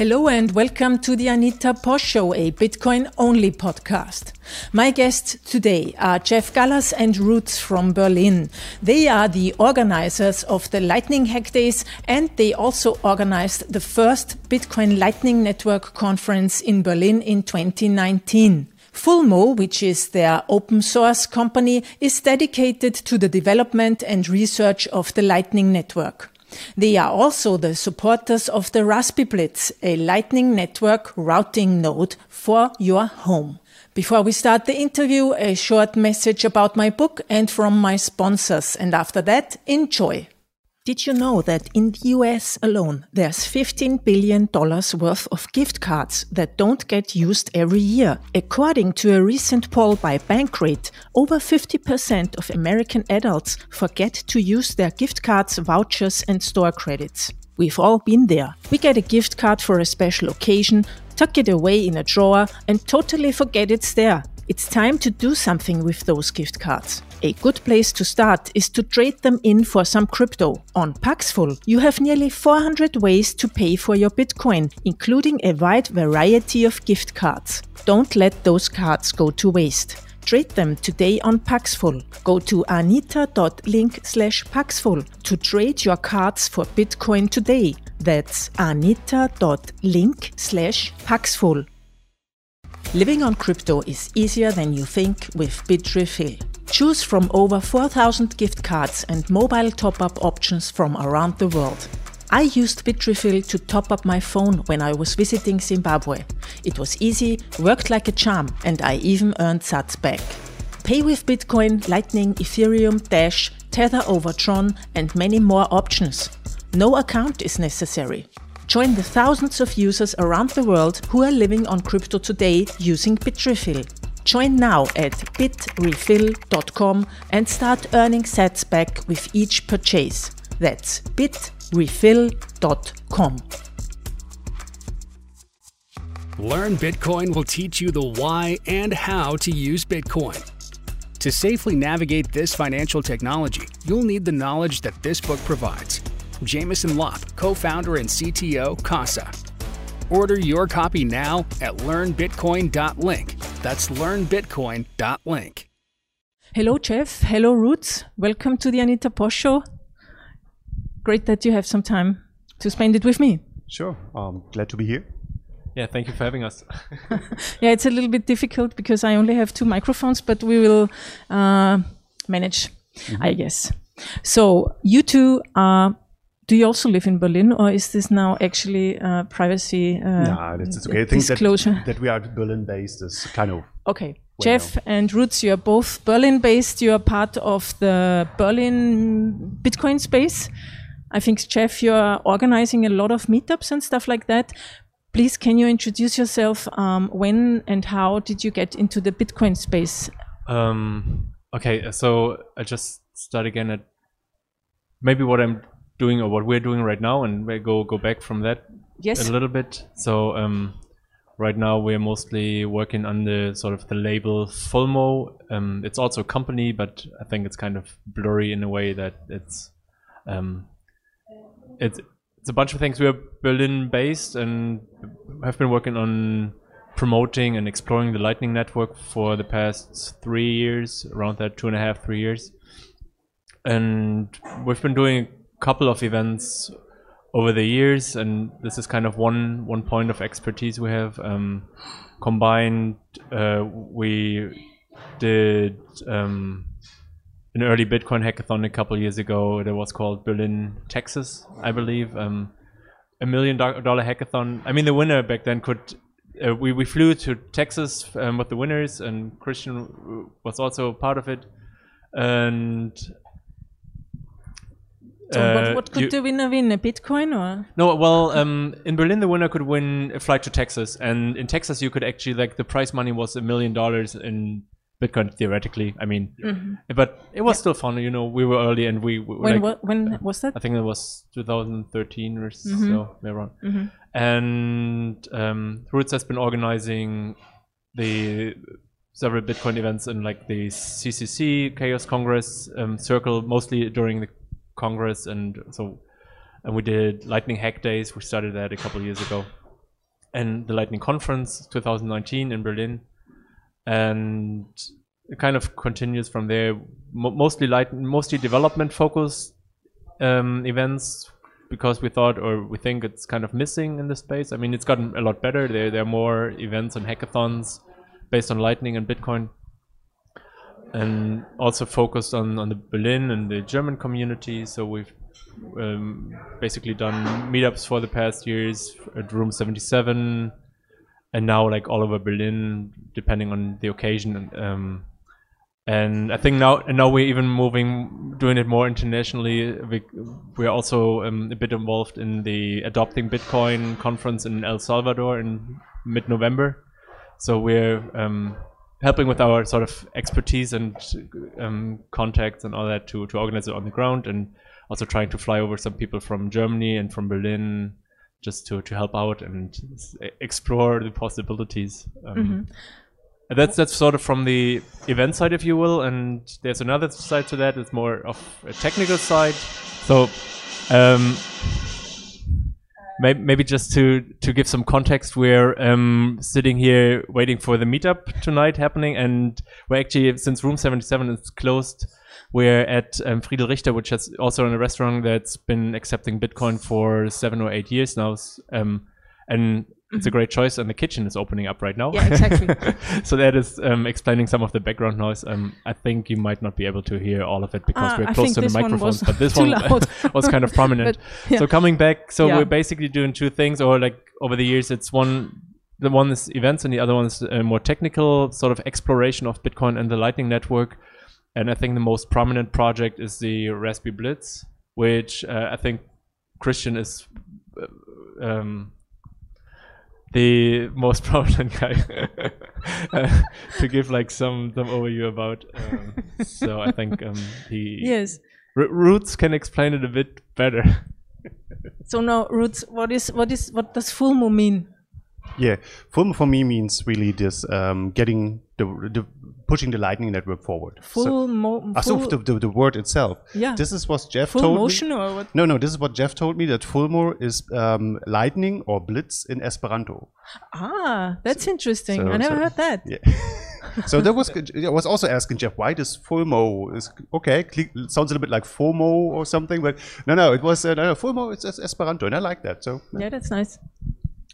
Hello and welcome to the Anita Posch Show, a Bitcoin only podcast. My guests today are Jeff Gallas and Rootz from Berlin. They are the organizers of the Lightning Hack Days and they also organized the first Bitcoin Lightning Network conference in Berlin in 2019. Fulmo, which is their open source company, is dedicated to the development and research of the Lightning Network. They are also the supporters of the Raspiblitz, a Lightning Network routing node for your home. Before we start the interview, a short message about my book and from my sponsors. And after that, enjoy. Did you know that in the US alone, there's $15 billion worth of gift cards that don't get used every year? According to a recent poll by Bankrate, over 50% of American adults forget to use their gift cards, vouchers, and store credits. We've all been there. We get a gift card for a special occasion, tuck it away in a drawer, and totally forget it's there. It's time to do something with those gift cards. A good place to start is to trade them in for some crypto. On Paxful, you have nearly 400 ways to pay for your Bitcoin, including a wide variety of gift cards. Don't let those cards go to waste. Trade them today on Paxful. Go to anita.link slash Paxful to trade your cards for Bitcoin today. That's anita.link slash Paxful. Living on crypto is easier than you think with Bitrefill. Choose from over 4,000 gift cards and mobile top up options from around the world. I used Bitrefill to top up my phone when I was visiting Zimbabwe. It was easy, worked like a charm, and I even earned sats back. Pay with Bitcoin, Lightning, Ethereum, Dash, Tether over Tron, and many more options. No account is necessary. Join the thousands of users around the world who are living on crypto today using Bitrefill. Join now at bitrefill.com and start earning sats back with each purchase. That's bitrefill.com. Learn Bitcoin will teach you the why and how to use Bitcoin. To safely navigate this financial technology, you'll need the knowledge that this book provides. Jameson Lopp, co founder and CTO, Casa. Order your copy now at learnbitcoin.link. That's learnbitcoin.link. Hello, Jeff. Hello, Rootz. Welcome to the Anita Posch Show. Great that you have some time to spend it with me. Sure. Um, glad to be here. Yeah, thank you for having us. yeah, it's a little bit difficult because I only have two microphones, but we will uh, manage, mm-hmm. I guess. So, you two are do you also live in Berlin, or is this now actually uh, privacy? Uh, no, it's, it's okay. I think disclosure? That, that we are Berlin based is kind of okay. Jeff and Rootz, you are both Berlin based. You are part of the Berlin Bitcoin space. I think Jeff, you are organizing a lot of meetups and stuff like that. Please, can you introduce yourself? Um, when and how did you get into the Bitcoin space? Um, okay, so I just start again at maybe what I'm doing or what we're doing right now, and we go go back from that yes. a little bit. So um, right now we're mostly working on the sort of the label Fulmo. Um, it's also a company, but I think it's kind of blurry in a way that it's um, it's it's a bunch of things. We're Berlin based and have been working on promoting and exploring the Lightning Network for the past three years, around that two and a half, three years. And we've been doing couple of events over the years, and this is kind of one one point of expertise we have. Um, combined, uh, we did um, an early Bitcoin hackathon a couple years ago that was called Berlin, Texas, I believe. Um, a million dollar hackathon. I mean, the winner back then could. Uh, we we flew to Texas um, with the winners, and Christian was also part of it. And so uh, what, what, could you, the winner win? A Bitcoin or? No, well, um, in Berlin the winner could win a flight to Texas, and in Texas you could actually like the prize money was a million dollars in Bitcoin theoretically. I mean, mm-hmm. but it was yeah. still fun. You know, we were early and we, we when like, what, when was that? I think it was 2013 or mm-hmm. so, maybe around. Mm-hmm. And um, Rootz has been organizing the several Bitcoin events in like the CCC Chaos Congress um, circle, mostly during the Congress, and so and we did Lightning Hack Days. We started that a couple years ago, and the Lightning Conference 2019 in Berlin, and it kind of continues from there. Mo mostly light, mostly development focused um, events because we thought or we think it's kind of missing in the space. I mean, it's gotten a lot better. There, there are more events and hackathons based on Lightning and Bitcoin, and also focused on on the Berlin and the German community. So we've um, basically done meetups for the past years at Room 77, and now like all over Berlin, depending on the occasion. And, um, and I think now and now we're even moving, doing it more internationally. We, we're also um, a bit involved in the Adopting Bitcoin conference in El Salvador in mid-November. So we're um, helping with our sort of expertise and um, contacts and all that to to organize it on the ground, and also trying to fly over some people from Germany and from Berlin just to to help out and explore the possibilities. Um, that's that's sort of from the event side, if you will, and there's another side to that. It's more of a technical side. So, um, may, maybe just to to give some context, we're um, sitting here waiting for the meetup tonight happening, and we're actually since Room 77 is closed. We're at um, Friedel Richter, which is also in a restaurant that's been accepting Bitcoin for seven or eight years now, um, and it's a great choice, and the kitchen is opening up right now. Yeah, exactly. so that is um, explaining some of the background noise. Um, I think you might not be able to hear all of it because Ah, we're close to the microphones, but this one was kind of prominent. Yeah. So coming back, so Yeah. we're basically doing two things, or like over the years, it's one. The one is events, and the other one is a more technical sort of exploration of Bitcoin and the Lightning Network. And I think the most prominent project is the RaspiBlitz, which uh, I think Christian is uh, um, the most prominent guy uh, to give like some some overview about. Um, so I think um, he Yes. R- Rootz can explain it a bit better. So now, Rootz, what is what is what does FULMO mean? Yeah, FULMO for me means really this um, getting the, the pushing the Lightning Network forward. Full So, mo- ah, so the, the, the word itself. Yeah. This is what Jeff full told motion me. or what? No, no, this is what Jeff told me that Fulmo is um, lightning or blitz in Esperanto. Ah, that's interesting. so- I never so- heard that. Yeah. so that was. I was also asking Jeff why does FULMO is okay. Sounds a little bit like FOMO or something, but no, no, it was uh, no, no, FULMO. It's, it's Esperanto, and I like that. So Yeah, that's nice.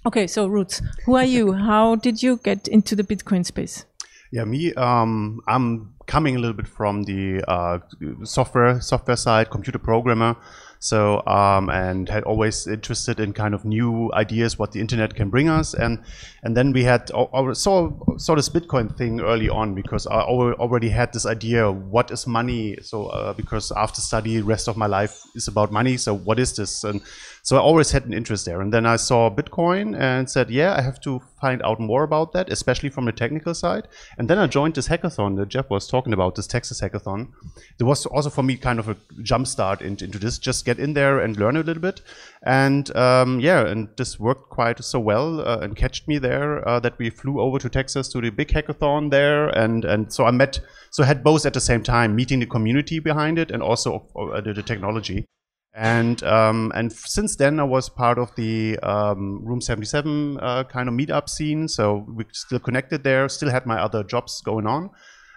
Okay, so Rootz, who are you? How did you get into the Bitcoin space? Yeah, me. Um, I'm coming a little bit from the uh, software software side, computer programmer. So um, and had always interested in kind of new ideas what the internet can bring us, and and then we had al- al- saw saw this Bitcoin thing early on because I already had this idea what is money. So uh, because after study, rest of my life is about money. So what is this? And so I always had an interest there. And then I saw Bitcoin and said, yeah, I have to find out more about that, especially from the technical side. And then I joined this hackathon that Jeff was talking about, this Texas hackathon. It was also for me kind of a jump start into, into this, just get in there and learn a little bit. And um, yeah, and this worked quite so well uh, and catched me there uh, that we flew over to Texas to the big hackathon there. And, and so I met, so I had both at the same time, meeting the community behind it and also uh, the, the technology. And um, and since then, I was part of the um, Room 77 uh, kind of meetup scene. So we still connected there. Still had my other jobs going on.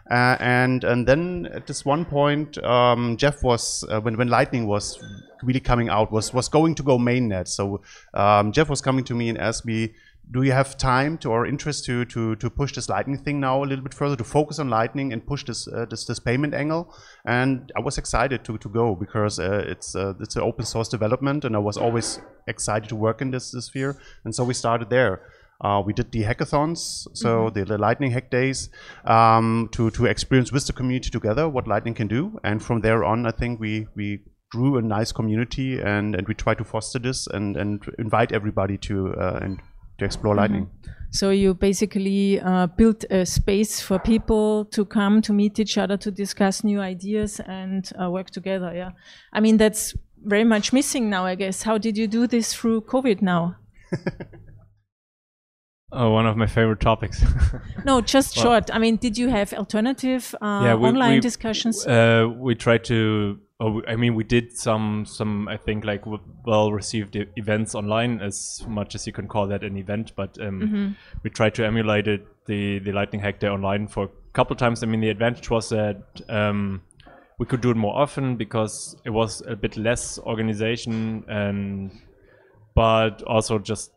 Uh, and and then at this one point, um, Jeff was uh, when when Lightning was really coming out was was going to go mainnet. So um, Jeff was coming to me and asked me, "Do you have time to or interest to to to push this Lightning thing now a little bit further to focus on Lightning and push this uh, this this payment angle?" And I was excited to to go because uh, it's uh, it's an open source development, and I was always excited to work in this, this sphere. And so we started there. Uh, we did the hackathons, so the, the Lightning Hack Days, um, to to experience with the community together what Lightning can do. And from there on, I think we we grew a nice community, and and we try to foster this and and invite everybody to uh, and to explore Lightning. So you basically uh, built a space for people to come to meet each other, to discuss new ideas and uh, work together. Yeah, I mean that's very much missing now. I guess. How did you do this through COVID now? Oh, one of my favorite topics. No, just Well- short. I mean, did you have alternative uh, Yeah, we- online we- discussions? uh, we try to Oh, I mean, we did some, some I think, like well-received e events online, as much as you can call that an event. But um, mm -hmm. we tried to emulate it, the the Lightning Hack Day online for a couple times. I mean, the advantage was that um, we could do it more often because it was a bit less organization, and but also just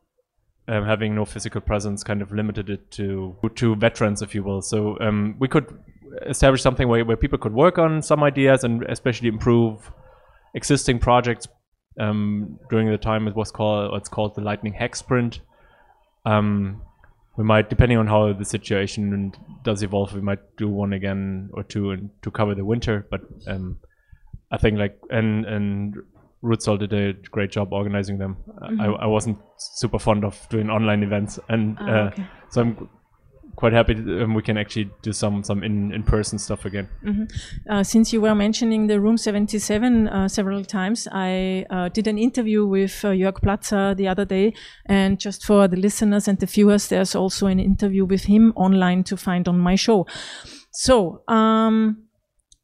um, having no physical presence kind of limited it to to veterans, if you will. So um, we could establish something where, where people could work on some ideas and especially improve existing projects. Um, during the time it was called it's called the Lightning Hack Sprint. Um, we might, depending on how the situation does evolve, we might do one again or two and to cover the winter. But um, I think like and and Rootzoll did a great job organizing them. Mm -hmm. I, I wasn't super fond of doing online events, and oh, uh, okay. so I'm quite happy um, we can actually do some some in in person stuff again. Mm -hmm. uh, since you were mentioning the Room 77 uh, several times, I uh, did an interview with uh, Jörg Platzer the other day, and just for the listeners and the viewers, there's also an interview with him online to find on my show. So um,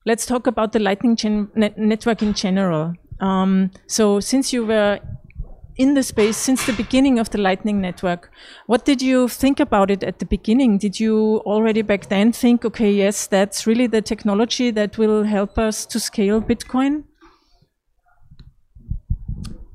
let's talk about the Lightning net network in general. Um, so since you were in the space since the beginning of the Lightning Network. What did you think about it at the beginning? Did you already back then think, okay, yes, that's really the technology that will help us to scale Bitcoin?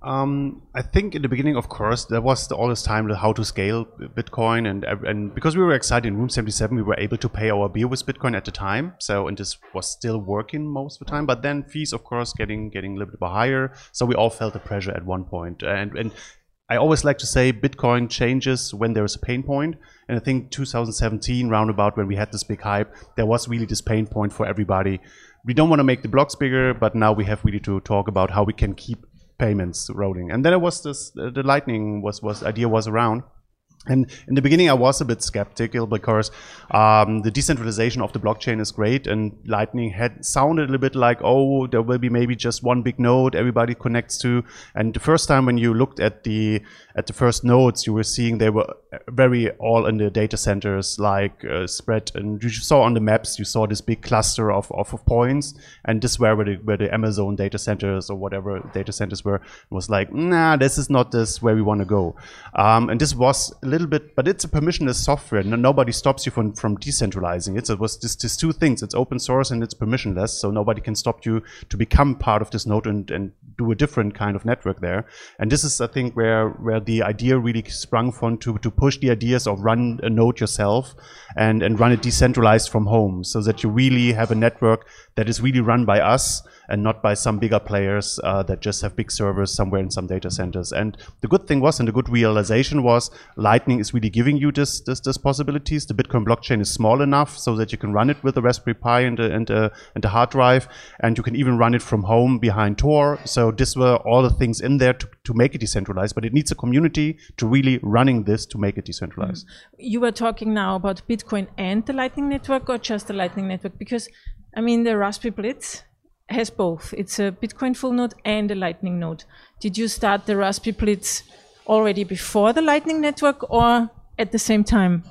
Um, I think in the beginning, of course, there was the, all this time how to scale Bitcoin, and and because we were excited in Room 77, we were able to pay our beer with Bitcoin at the time. So and this was still working most of the time. But then fees, of course, getting getting a little bit higher. So we all felt the pressure at one point. And and I always like to say Bitcoin changes when there is a pain point. And I think 2017, roundabout when we had this big hype, there was really this pain point for everybody. We don't want to make the blocks bigger, but now we have really to talk about how we can keep payments rolling. And then it was this, the Lightning was, was idea was around. And in the beginning, I was a bit skeptical because um, the decentralization of the blockchain is great, and Lightning had sounded a little bit like, oh, there will be maybe just one big node everybody connects to. And the first time when you looked at the at the first nodes, you were seeing they were very all in the data centers, like uh, spread. And you saw on the maps, you saw this big cluster of, of, of points, and this where where the, where the Amazon data centers or whatever data centers were. Was like, nah, this is not this where we want to go. Um, and this was a little bit, but it's a permissionless software. No, nobody stops you from, from decentralizing it. So it was just, just two things. It's open source and it's permissionless. So nobody can stop you to become part of this node and, and do a different kind of network there. And this is, I think, where, where the idea really sprung from to, to push the ideas of run a node yourself and, and run it decentralized from home so that you really have a network that is really run by us and not by some bigger players uh, that just have big servers somewhere in some data centers. And the good thing was, and the good realization was, Lightning is really giving you this, this, this possibilities. The Bitcoin blockchain is small enough so that you can run it with a Raspberry Pi and a, and a, and a hard drive, and you can even run it from home behind Tor. So this were all the things in there to, to make it decentralized, but it needs a community to really running this to make it decentralized. You were talking now about Bitcoin and the Lightning Network or just the Lightning Network? Because I mean, the RaspiBlitz has both. It's a Bitcoin full node and a Lightning node. Did you start the RaspiBlitz already before the Lightning network or at the same time?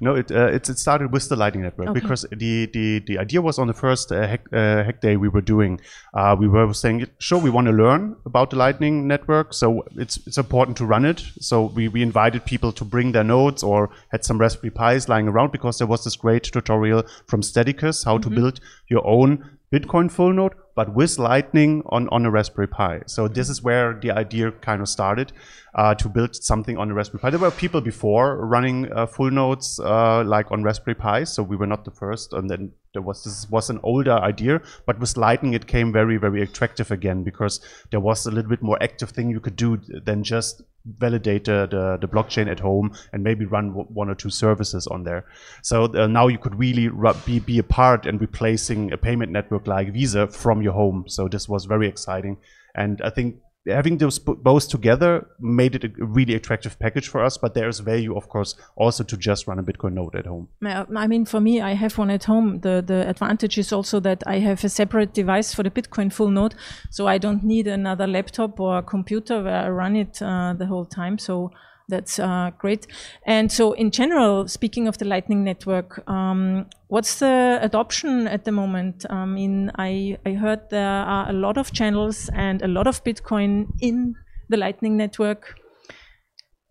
No, it, uh, it, it started with the Lightning Network okay. because the, the, the idea was on the first uh, hack, uh, hack, day we were doing. Uh, we were saying, sure, we want to learn about the Lightning Network, so it's it's important to run it. So we, we invited people to bring their nodes or had some Raspberry Pis lying around because there was this great tutorial from Stadicus how mm -hmm. to mm-hmm. build your own Bitcoin full node, but with Lightning on, on a Raspberry Pi. So this is where the idea kind of started uh, to build something on a Raspberry Pi. There were people before running uh, full nodes uh, like on Raspberry Pi, so we were not the first. And then there was this was an older idea, but with Lightning it came very very attractive again because there was a little bit more active thing you could do than just validate the, the, the, blockchain at home and maybe run one or two services on there. So uh, now you could really be, be a part and replacing a payment network like Visa from your home. So this was very exciting. And I think having those both together made it a really attractive package for us. But there's value, of course, also to just run a Bitcoin node at home. I mean, for me, I have one at home. The the advantage is also that I have a separate device for the Bitcoin full node, so I don't need another laptop or computer where I run it uh, the whole time. So That's uh, great. And so, in general, speaking of the Lightning Network, um, what's the adoption at the moment? I mean, I, I heard there are a lot of channels and a lot of Bitcoin in the Lightning Network.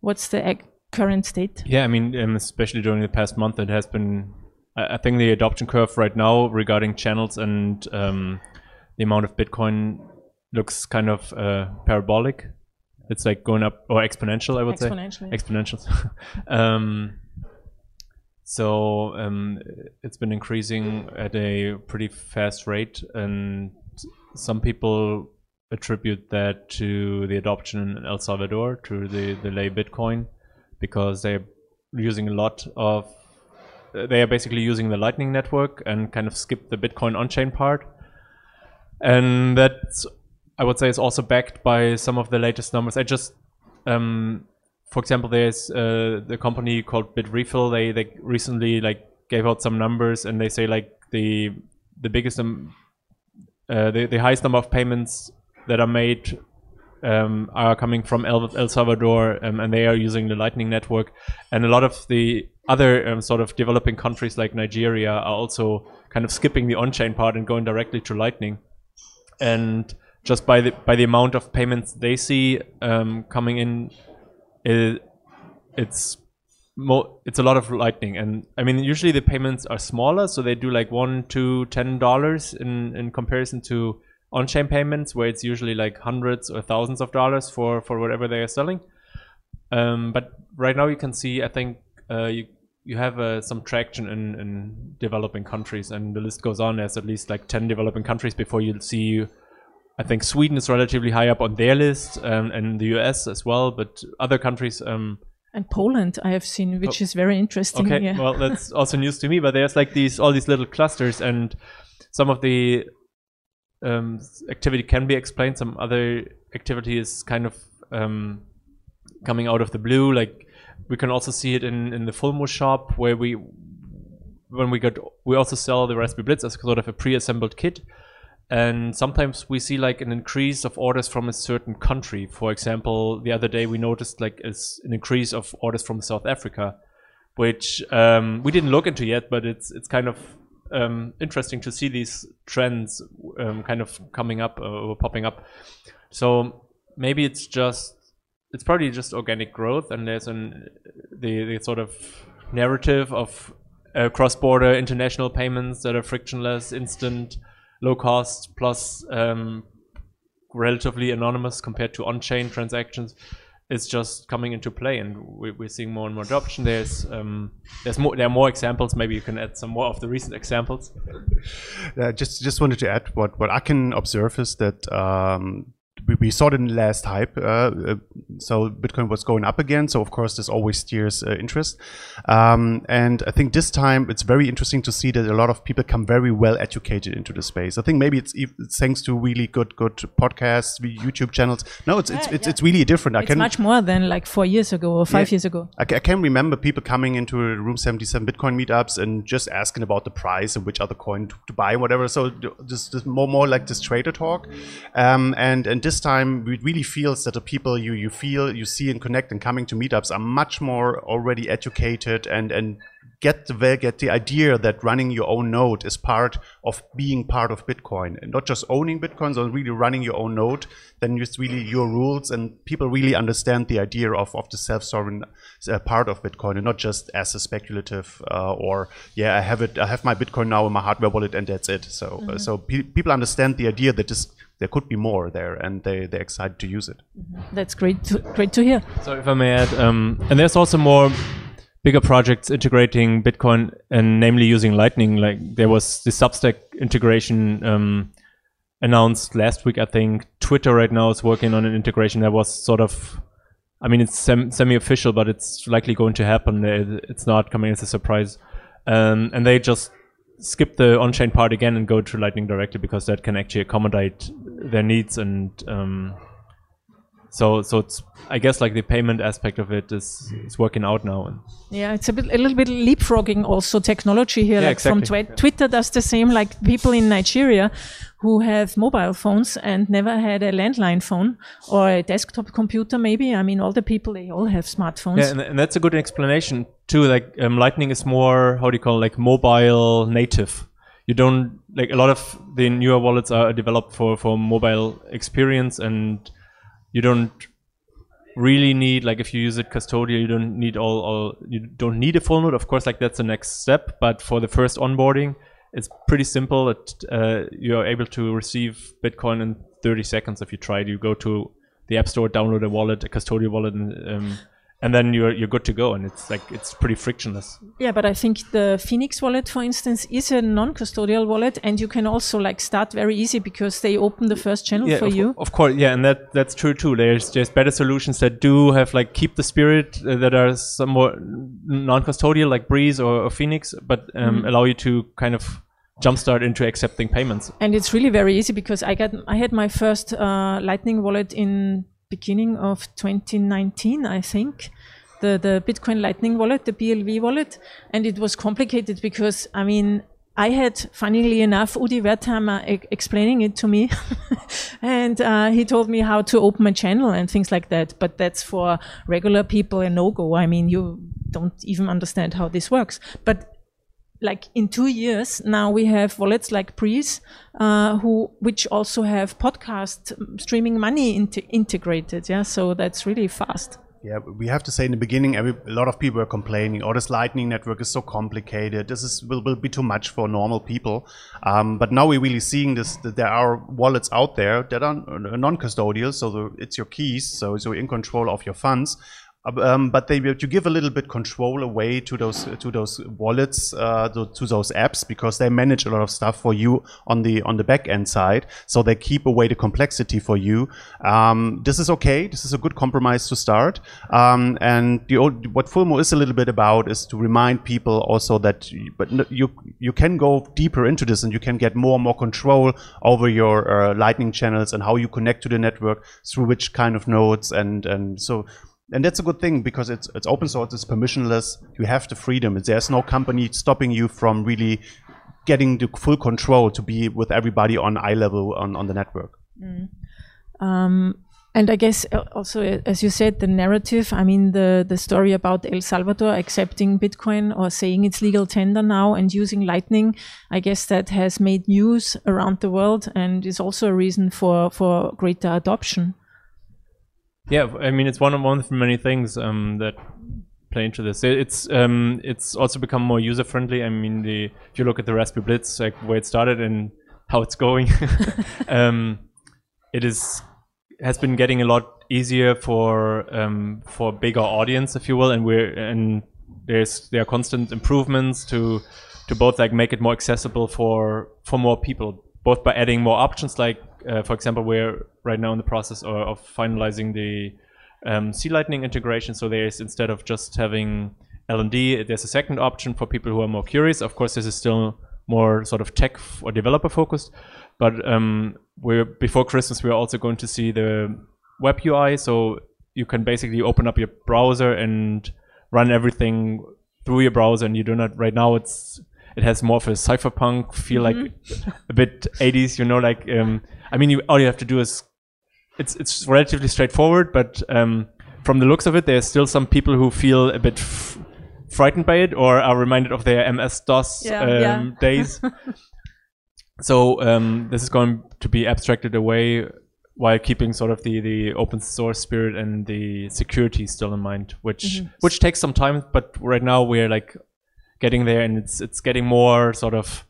What's the current state? Yeah, I mean, um, especially during the past month, it has been. I, I think the adoption curve right now regarding channels and um, the amount of Bitcoin looks kind of uh, parabolic it's like going up or exponential, I would say. Exponential. um, so um, it's been increasing at a pretty fast rate, and some people attribute that to the adoption in El Salvador to the the Ley Bitcoin, because they're using a lot of they are basically using the Lightning Network and kind of skip the Bitcoin on-chain part, and that's I would say it's also backed by some of the latest numbers. I just, um, for example, there's uh, the company called Bitrefill. They they recently like gave out some numbers, and they say like the the biggest um, uh, the the highest number of payments that are made um, are coming from El, El Salvador, um, and they are using the Lightning Network. And a lot of the other um, sort of developing countries like Nigeria are also kind of skipping the on-chain part and going directly to Lightning. And just by the by the amount of payments they see um, coming in, it, it's mo- it's a lot of lightning. And i mean usually the payments are smaller so they do like one two ten dollars in in comparison to on-chain payments where it's usually like hundreds or thousands of dollars for for whatever they are selling. Um, but right now you can see i think uh, you you have uh, some traction in, in developing countries and the list goes on. There's at least like 10 developing countries before you'll see I think Sweden is relatively high up on their list, um, and the US as well. But other countries. Um, and Poland, I have seen, which oh, is very interesting. Okay, yeah. well, that's also news to me. But there's like these all these little clusters, and some of the um, activity can be explained. Some other activity is kind of um, coming out of the blue. Like we can also see it in in the Fulmo shop where we when we got we also sell the RaspiBlitz as sort of a pre-assembled kit and sometimes we see like an increase of orders from a certain country. For example the other day we noticed like an increase of orders from south africa which um, we didn't look into yet but it's it's kind of um, interesting to see these trends um, kind of coming up uh, or popping up. So maybe it's just it's probably just organic growth and there's an the, the sort of narrative of uh, cross-border international payments that are frictionless instant low cost plus um, relatively anonymous compared to on-chain transactions is just coming into play, and we're seeing more and more adoption. There's um, there's more there are more examples. Maybe you can add some more of the recent examples. Uh, just just wanted to add what what I can observe is that um, we, saw it in the last hype. Uh, uh, so Bitcoin was going up again. So of course, this always steers uh, interest. Um, and I think this time it's very interesting to see that a lot of people come very well educated into the space. I think maybe it's, it's thanks to really good good podcasts, YouTube channels. No, it's it's, it's, yeah. it's really different. I it's can, much more than like four years ago or five yeah, years ago. I, I, can remember people coming into Room 77 Bitcoin meetups and just asking about the price and which other coin to, to buy and whatever. So just, just more more like this trader talk. Um, and and this time it really feels that the people you you feel you see and connect and coming to meetups are much more already educated and and get the get the idea that running your own node is part of being part of Bitcoin and not just owning Bitcoins or really running your own node. Then it's really your rules and people really understand the idea of, of the self-sovereign uh, part of Bitcoin and not just as a speculative uh, or yeah I have it I have my Bitcoin now in my hardware wallet and that's it. So mm -hmm. uh, so pe people understand the idea that this there could be more there, and they they're excited to use it. Mm-hmm. That's great, to, great to hear. So if I may add, um, and there's also more bigger projects integrating Bitcoin and namely using Lightning. Like there was the Substack integration um, announced last week. I think Twitter right now is working on an integration that was sort of. I mean, it's sem- semi-official, but it's likely going to happen. It's not coming as a surprise, um, and they just skip the on-chain part again and go to Lightning directly because that can actually accommodate their needs and um, so so it's I guess like the payment aspect of it is is working out now. And Yeah, it's a bit a little bit leapfrogging also technology here. Yeah, like from exactly. Twi- Twitter does the same. Like people in Nigeria who have mobile phones and never had a landline phone or a desktop computer. Maybe I mean all the people they all have smartphones. yeah, and, and that's a good explanation too. Like um, Lightning is more how do you call it, like mobile native. You don't like a lot of the newer wallets are developed for for mobile experience, and you don't really need like if you use it custodial, you don't need all all you don't need a full node. Of course, like that's the next step, but for the first onboarding, it's pretty simple. It, uh, you're able to receive Bitcoin in 30 seconds if you try. You go to the App Store, download a wallet, a custodial wallet, and, um, and then you're you're good to go. And it's like it's pretty frictionless. Yeah, but I think the Phoenix wallet, for instance, is a non-custodial wallet, and you can also like start very easy because they open the first channel for of, you. Of course, yeah, and that that's true too. There's there's better solutions that do have like keep the spirit uh, that are somewhat non-custodial, like Breeze or, or Phoenix, but um, Mm-hmm. allow you to kind of jumpstart into accepting payments. and it's really very easy because I got I had my first uh, Lightning wallet in beginning of 2019, I think. The the Bitcoin Lightning wallet, the BLV wallet, and it was complicated because I mean I had, funnily enough, Udi Wertheimer e- explaining it to me, and uh, he told me how to open a channel and things like that. But that's for regular people a no go. I mean, you don't even understand how this works. But like in two years now we have wallets like Breeze, uh, who which also have podcast um, streaming money inte- integrated. Yeah, so that's really fast. Yeah, we have to say in the beginning, every, a lot of people were complaining, "Oh, this Lightning network is so complicated. This is will, will be too much for normal people." Um, but now we're really seeing this that there are wallets out there that are non-custodial, so the, it's your keys, so so you're in control of your funds. Um, but they to give a little bit control away to those to those wallets uh, to, to those apps because they manage a lot of stuff for you on the on the back end side. So they keep away the complexity for you. Um, this is okay. This is a good compromise to start. Um, and the old, what Fulmo is a little bit about is to remind people also that you, but you you can go deeper into this and you can get more and more control over your uh, Lightning channels and how you connect to the network through which kind of nodes and and so and that's a good thing because it's it's open source, it's permissionless. You have the freedom. There's no company stopping you from really getting the full control to be with everybody on eye level on, on the network. Um, and I guess uh, also, uh, as you said, the narrative. I mean, the the story about El Salvador accepting Bitcoin or saying it's legal tender now and using Lightning. I guess that has made news around the world and is also a reason for for greater adoption. Yeah, I mean it's one of one of many things um, that play into this. It's um, it's also become more user friendly. I mean, the if you look at the RaspiBlitz, like where it started and how it's going, um, it is has been getting a lot easier for um, for bigger audience, if you will, and we're and there's there are constant improvements to to both like make it more accessible for for more people, both by adding more options. Like uh, for example, we're right now in the process of, of finalizing the um, C Lightning integration. So there's instead of just having LND, there's a second option for people who are more curious. Of course, this is still more sort of tech or developer focused, but um, we're before Christmas we're also going to see the web UI. So you can basically open up your browser and run everything through your browser, and you do not right now. It's it has more of a cypherpunk feel, like a bit 80s. You know, like um, I mean, you, all you have to do is it's it's relatively straightforward, but um, from the looks of it, there's still some people who feel a bit frightened by it or are reminded of their MS DOS Yeah, um, yeah. days. so um, this is going to be abstracted away while keeping sort of the, the open source spirit and the security still in mind, which which takes some time. But right now we're like getting there, and it's it's getting more sort of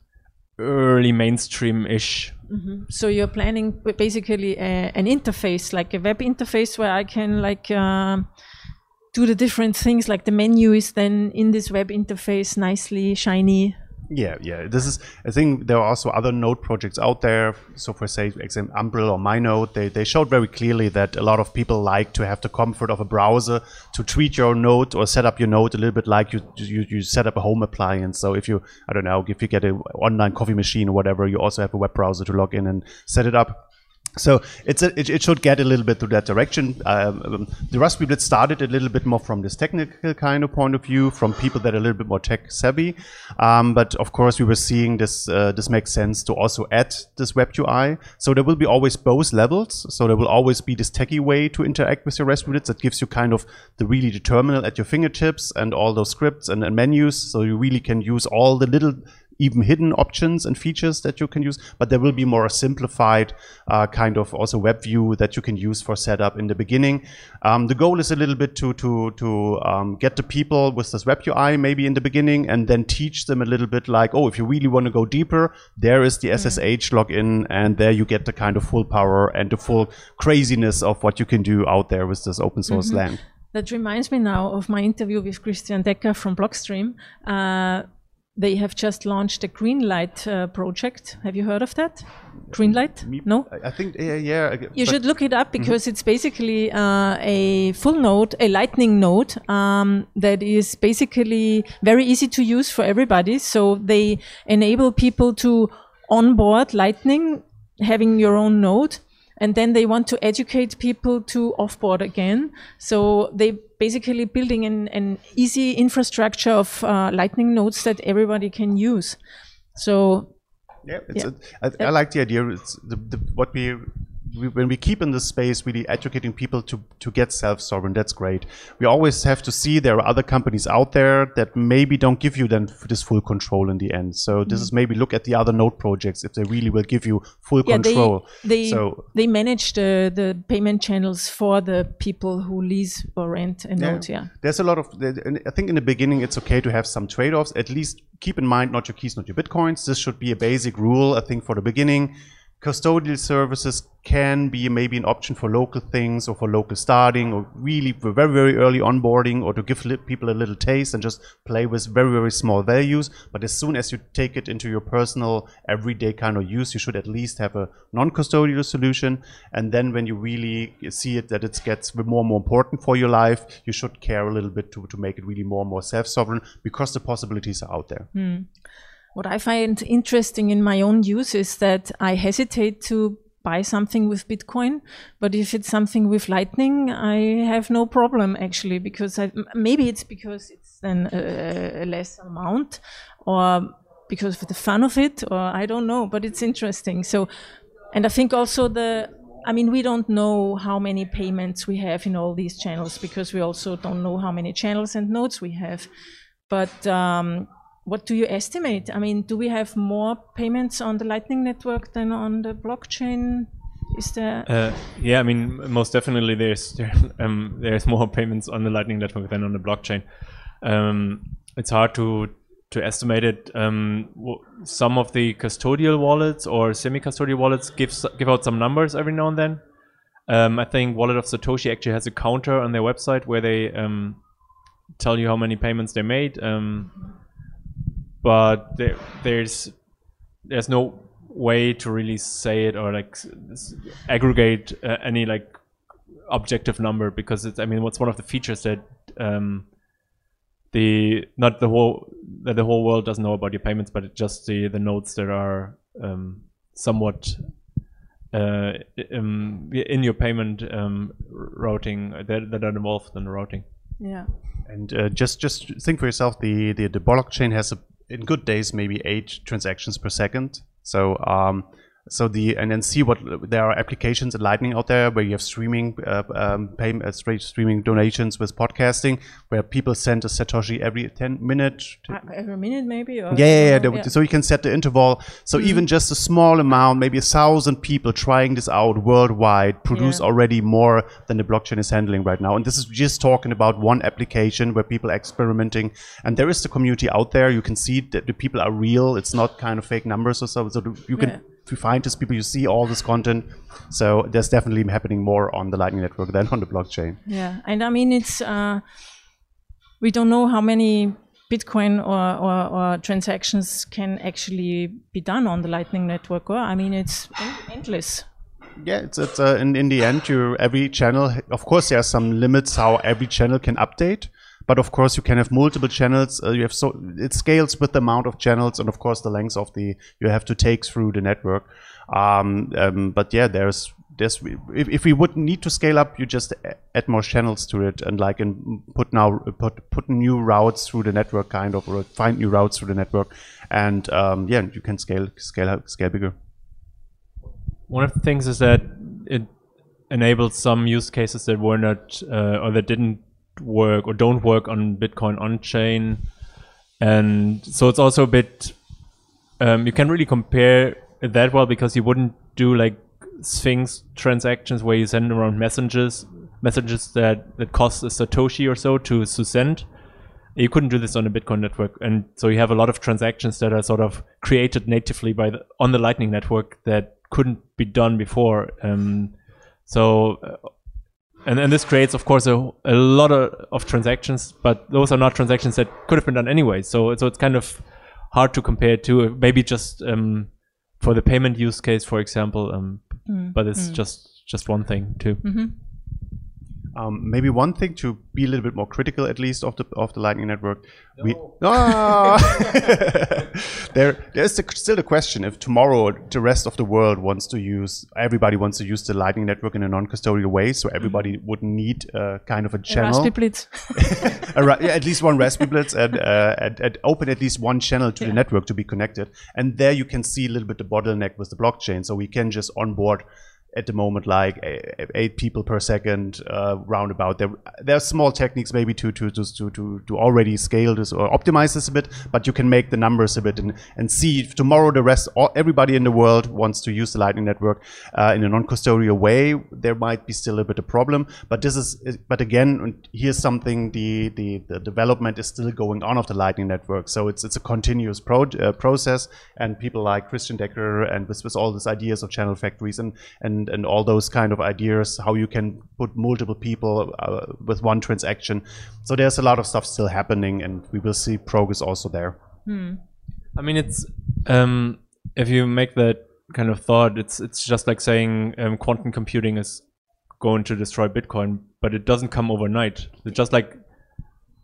early mainstream ish. So you're planning basically a, an interface, like a web interface, where I can like um do the different things. Like the menu is then in this web interface, nicely shiny. Yeah, yeah. This is. I think there are also other node projects out there. So, for say, example, Umbrel or MyNode, they they showed very clearly that a lot of people like to have the comfort of a browser to treat your node or set up your node a little bit like you you, you set up a home appliance. So, if you I don't know, if you get an online coffee machine or whatever, you also have a web browser to log in and set it up. So it's a, it, it, should get a little bit to that direction. Um, um, the Blitz started a little bit more from this technical kind of point of view, from people that are a little bit more tech savvy. Um, but of course, we were seeing this. Uh, this makes sense to also add this web UI. So there will be always both levels. So there will always be this techy way to interact with your Blitz that gives you kind of the really the terminal at your fingertips and all those scripts and, and menus. So you really can use all the little even hidden options and features that you can use, but there will be more simplified uh, kind of also web view that you can use for setup in the beginning. Um, the goal is a little bit to to to um, get the people with this web UI maybe in the beginning, and then teach them a little bit like, oh, if you really want to go deeper, there is the mm-hmm. SSH login, and there you get the kind of full power and the full craziness of what you can do out there with this open source mm-hmm. land. That reminds me now of my interview with Christian Decker from Blockstream. Uh, they have just launched a Greenlight uh, project. Have you heard of that? Greenlight? No? I think, yeah. yeah you should look it up mm-hmm. because mm -hmm. it's basically uh, a full node, a Lightning node um, that is basically very easy to use for everybody. So they enable people to onboard Lightning having your own node and then they want to educate people to offboard again. So they basically building an, an easy infrastructure of uh, Lightning nodes that everybody can use. So yeah, yeah. A, I, I like the idea. It's the, the, what we we, when we keep in this space really educating people to, to get self-sovereign, that's great. We always have to see there are other companies out there that maybe don't give you then this full control in the end. So this mm. is maybe look at the other node projects if they really will give you full yeah, control. They, they, so, they manage the, the payment channels for the people who lease or rent a yeah, node. Yeah, there's a lot of. I think in the beginning it's okay to have some trade-offs. At least keep in mind not your keys, not your bitcoins. This should be a basic rule. I think for the beginning custodial services can be maybe an option for local things or for local starting or really very very early onboarding or to give people a little taste and just play with very very small values. But as soon as you take it into your personal everyday kind of use you should at least have a non-custodial solution. And then when you really see it that it gets more and more important for your life you should care a little bit to, to make it really more and more self-sovereign because the possibilities are out there. Mm. What I find interesting in my own use is that I hesitate to buy something with Bitcoin, but if it's something with Lightning, I have no problem actually because I, maybe it's because it's then a, a less amount or because of the fun of it or I don't know, but it's interesting. So, and I think also the I mean, we don't know how many payments we have in all these channels because we also don't know how many channels and nodes we have. But um, what do you estimate? I mean, do we have more payments on the Lightning Network than on the blockchain? Is there? Uh, yeah, I mean, most definitely there's there, um, there's more payments on the Lightning Network than on the blockchain. Um, it's hard to to estimate it. Um, some of the custodial wallets or semi-custodial wallets give give out some numbers every now and then. Um, I think Wallet of Satoshi actually has a counter on their website where they um, tell you how many payments they made. Um, but there, there's there's no way to really say it or like aggregate uh, any like objective number because it's I mean what's one of the features that um, the not the whole that the whole world doesn't know about your payments but just the the nodes that are um, somewhat uh, um, in your payment um, routing that, that are involved in the routing. Yeah. And uh, just just think for yourself, the, the the blockchain has a in good days maybe eight transactions per second. So um, so the and then see what there are applications in Lightning out there where you have streaming uh, um, pay, uh, streaming donations with podcasting where people send a satoshi every 10 minutes uh, every minute maybe yeah yeah, yeah, yeah, so you can set the interval. So mm-hmm. even just a small amount maybe a thousand people trying this out worldwide produce yeah. already more than the blockchain is handling right now. And this is just talking about one application where people are experimenting. And there is the community out there. You can see that the people are real. It's not kind of fake numbers or so. So you can to find these people, you see all this content. So there's definitely happening more on the Lightning Network than on the blockchain. Yeah, and I mean it's uh, we don't know how many Bitcoin or, or, or, transactions can actually be done on the Lightning Network. Or I mean it's endless. Yeah, it's, it's uh, in, in the end, you every channel. Of course, there are some limits how every channel can update. But of course, you can have multiple channels. Uh, you have so it scales with the amount of channels, and of course, the length of the you have to take through the network. Um, um, but yeah, there's there's if, if we would need to scale up, you just add more channels to it and like and put now put put new routes through the network kind of or find new routes through the network, and um, yeah, you can scale scale scale bigger. One of the things is that it enabled some use cases that were not uh, or that didn't work or don't work on Bitcoin on chain, and so it's also a bit. Um, you can really compare that well because you wouldn't do like Sphinx transactions where you send around messages messages that that cost a satoshi or so to to send. You couldn't do this on a Bitcoin network, and so you have a lot of transactions that are sort of created natively by the, on the Lightning network that couldn't be done before. Um, so, uh, and and this creates, of course, a, a lot of, of transactions, but those are not transactions that could have been done anyway. So, so it's kind of hard to compare to maybe just um, for the payment use case, for example. Um, mm. But it's mm. just just one thing too. Mm-hmm. Um, maybe one thing to be a little bit more critical, at least of the of the Lightning Network. No. We, oh! there, there's the, still the question if tomorrow the rest of the world wants to use, everybody wants to use the Lightning Network in a non-custodial way, so everybody mm-hmm. would need uh, kind of a channel. A Raspberry yeah, at least one RaspiBlitz and, uh, and, and, open at least one channel to yeah. the network to be connected. And there you can see a little bit the bottleneck with the blockchain. So we can just onboard at the moment like eight people per second uh, roundabout. There, there are small techniques maybe to to to to to already scale this or optimize this a bit, but you can make the numbers a bit and and see if tomorrow the rest, all, everybody in the world wants to use the Lightning Network uh, in a non-custodial way. There might be still a bit of problem, but this is but again here's something the the, the development is still going on of the Lightning Network, so it's it's a continuous pro, uh, process, and people like Christian Decker and with, with all these ideas of channel factories and and and, and all those kind of ideas, how you can put multiple people uh, with one transaction. So there's a lot of stuff still happening, and we will see progress also there. Hmm. I mean, it's um, if you make that kind of thought, it's it's just like saying um, quantum computing is going to destroy Bitcoin, but it doesn't come overnight. It's just like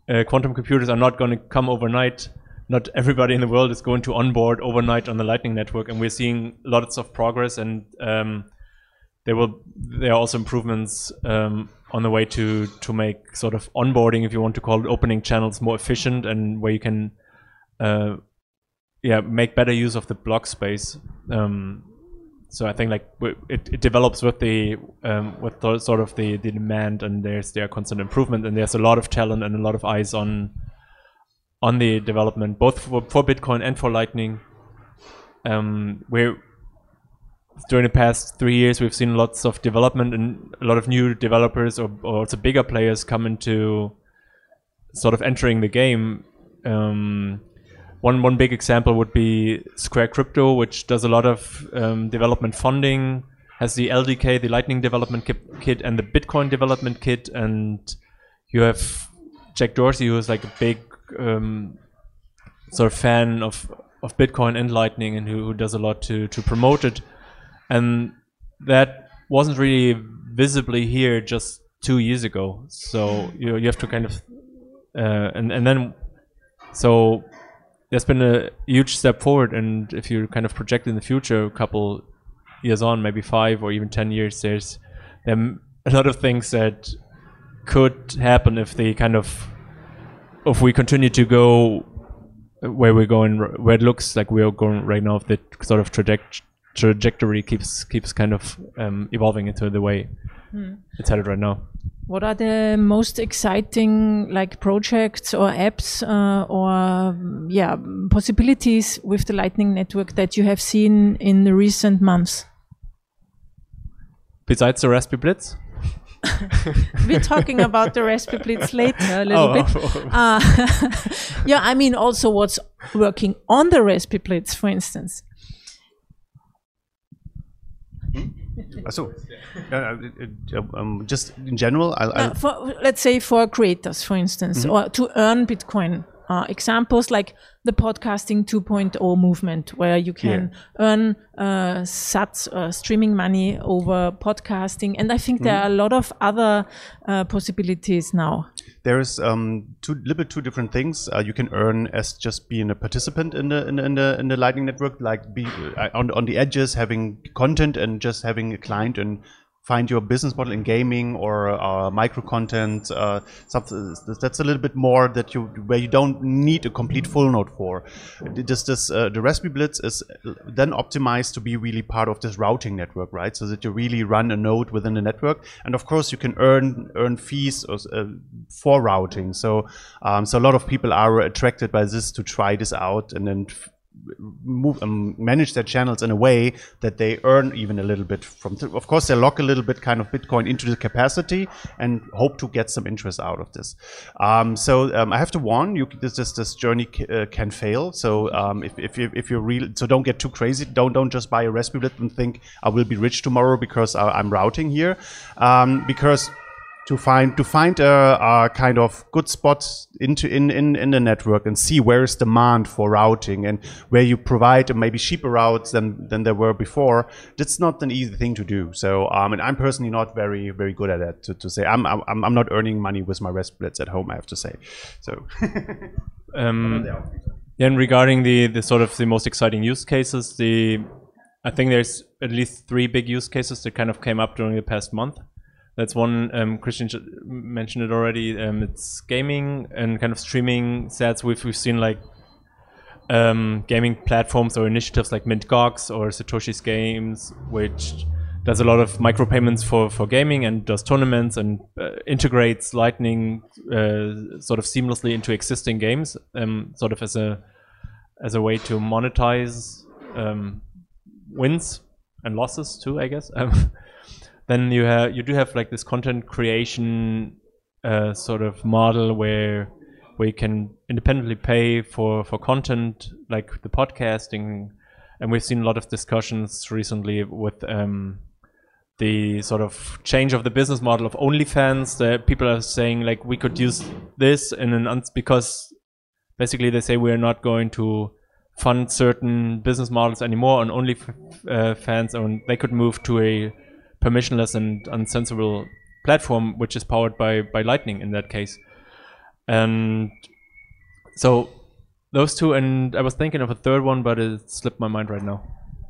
uh, quantum computers are not going to come overnight. Not everybody in the world is going to onboard overnight on the Lightning Network, and we're seeing lots of progress. And um, there will there are also improvements um, on the way to to make sort of onboarding, if you want to call it, opening channels more efficient and where you can, uh, yeah, make better use of the block space. Um, so I think like it, it develops with the um, with the, sort of the, the demand and there's there constant improvement and there's a lot of talent and a lot of eyes on on the development both for, for Bitcoin and for Lightning. Um, we're during the past three years, we've seen lots of development and a lot of new developers or, or also bigger players come into sort of entering the game. Um, one one big example would be Square Crypto, which does a lot of um, development funding, has the LDK, the Lightning Development Kit, and the Bitcoin Development Kit, and you have Jack Dorsey, who is like a big um, sort of fan of of Bitcoin and Lightning, and who, who does a lot to to promote it and that wasn't really visibly here just two years ago. So you you have to kind of uh, and and then so there's been a huge step forward. And if you kind of project in the future, a couple years on, maybe five or even ten years, there's there a lot of things that could happen if they kind of if we continue to go where we're going, where it looks like we're going right now, the sort of trajectory trajectory keeps keeps kind of um, evolving into the way mm. it's headed right now. What are the most exciting like projects or apps uh, or yeah possibilities with the Lightning Network that you have seen in the recent months? Besides the RaspiBlitz. We're talking about the RaspiBlitz later a little oh, bit. Oh, oh. Uh, yeah, I mean also what's working on the RaspiBlitz, for instance. So, uh, um, just in general, I'll, I'll for, let's say for creators, for instance, mm -hmm. or to earn Bitcoin. Uh, examples like the podcasting 2.0 movement, where you can yeah. earn uh, sats uh, streaming money over podcasting, and I think mm there are a lot of other uh, possibilities now there is um, two little bit two different things. Uh, you can earn as just being a participant in the in, in the in the Lightning Network, like be uh, on on the edges, having content and just having a client and find your business model in gaming or uh, micro content. Uh, that's a little bit more that you where you don't need a complete full node for. Just this uh, the RaspiBlitz is then optimized to be really part of this routing network, right? So that you really run a node within the network, and of course you can earn earn fees uh, for routing. So um, so a lot of people are attracted by this to try this out and then move um, manage their channels in a way that they earn even a little bit from of course they lock a little bit kind of bitcoin into the capacity and hope to get some interest out of this. Um, so um, i have to warn you this this, this journey uh, can fail. So um, if, if you if you're real so don't get too crazy. Don't don't just buy a raspberry and think i will be rich tomorrow because I, am routing here. Um, because to find to find a, a, kind of good spot into in, in in the network and see where is demand for routing and where you provide maybe cheaper routes than than there were before. That's not an easy thing to do. So um, and I'm personally not very very good at that. To, to say I'm I'm I'm not earning money with my rest Raspberries at home. I have to say. So. um, yeah, and regarding the the sort of the most exciting use cases, the I think there's at least three big use cases that kind of came up during the past month. That's one. Um, Christian mentioned it already. Um, it's gaming and kind of streaming sets. We've we've seen like um, gaming platforms or initiatives like MintGox or Satoshi's Games, which does a lot of micropayments for for gaming and does tournaments and uh, integrates Lightning uh, sort of seamlessly into existing games, um, sort of as a as a way to monetize um, wins and losses too, I guess. Um, then you have you do have like this content creation uh, sort of model where where you can independently pay for for content like the podcasting, and we've seen a lot of discussions recently with. Um, the sort of change of the business model of OnlyFans that people are saying like we could use this in an un- because basically they say we're not going to fund certain business models anymore on OnlyFans uh, and they could move to a permissionless and uncensorable platform, which is powered by by Lightning in that case. And so those two, and I was thinking of a third one, but it slipped my mind right now.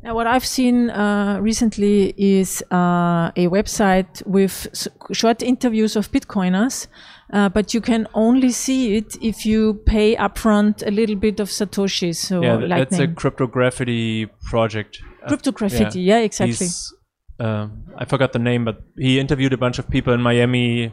Now, what I've seen uh, recently is uh, a website with short interviews of Bitcoiners, uh, but you can only see it if you pay upfront a little bit of Satoshi. So, yeah, that's a cryptography project. Cryptography, yeah, yeah exactly. He's uh, I forgot the name, but he interviewed a bunch of people in Miami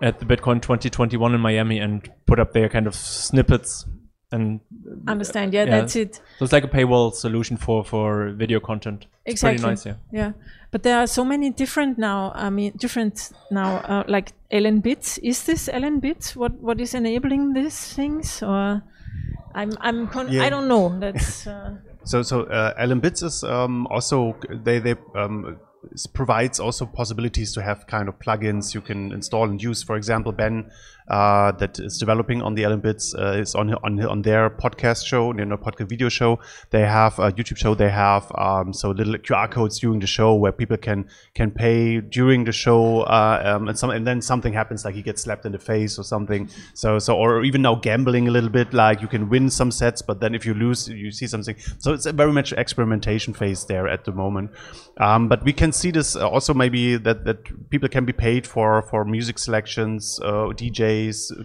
at the Bitcoin 2021 in Miami and put up their kind of snippets and understand. Yeah, yeah, that's it. So it's like a paywall solution for for video content. It's exactly. nice. Yeah. Yeah, but there are so many different now. I mean, different now. Uh, like LNbits. Is this LNbits? What what is enabling these things? Or I'm I'm yeah. I don't know. That's. Uh, so so uh, LNbits is um, also they they um, provides also possibilities to have kind of plugins you can install and use. For example, Ben uh, that is developing on the LNbits uh, is on, on on their podcast show, you know, podcast video show. They have a YouTube show. They have um, so little QR codes during the show where people can can pay during the show, uh, um, and some and then something happens like he gets slapped in the face or something. So so or even now gambling a little bit, like you can win some sets, but then if you lose, you see something. So it's a very much experimentation phase there at the moment. Um, but we can see this also maybe that that people can be paid for for music selections, uh, DJ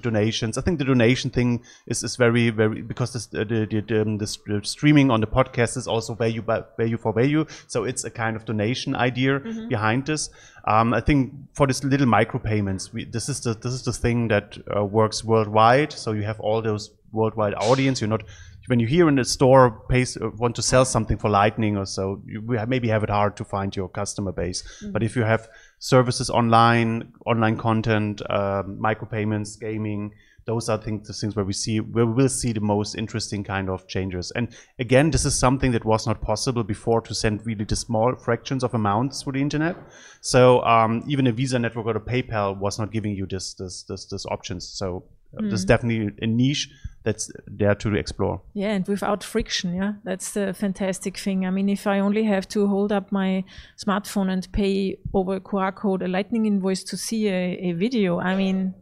donations. I think the donation thing is, is very, very, because this, the, the, the, um, the, streaming on the podcast is also value, by, value for value. So it's a kind of donation idea mm-hmm. behind this. Um, I think for this little micropayments, we, this is the this is the thing that uh, works worldwide. So you have all those worldwide audience. You're not when you hear in the store pays, uh, want to sell something for Lightning or so, you maybe have it hard to find your customer base. Mm-hmm. But if you have services online, online content, um, micropayments, gaming. Those are things, the things where we see where we will see the most interesting kind of changes. And again, this is something that was not possible before to send really the small fractions of amounts through the internet. So um, even a Visa network or a PayPal was not giving you this this this, this options. So mm. this is definitely a niche that's there to explore. Yeah, and without friction, yeah, that's the fantastic thing. I mean, if I only have to hold up my smartphone and pay over a QR code a Lightning invoice to see a, a video, I mean,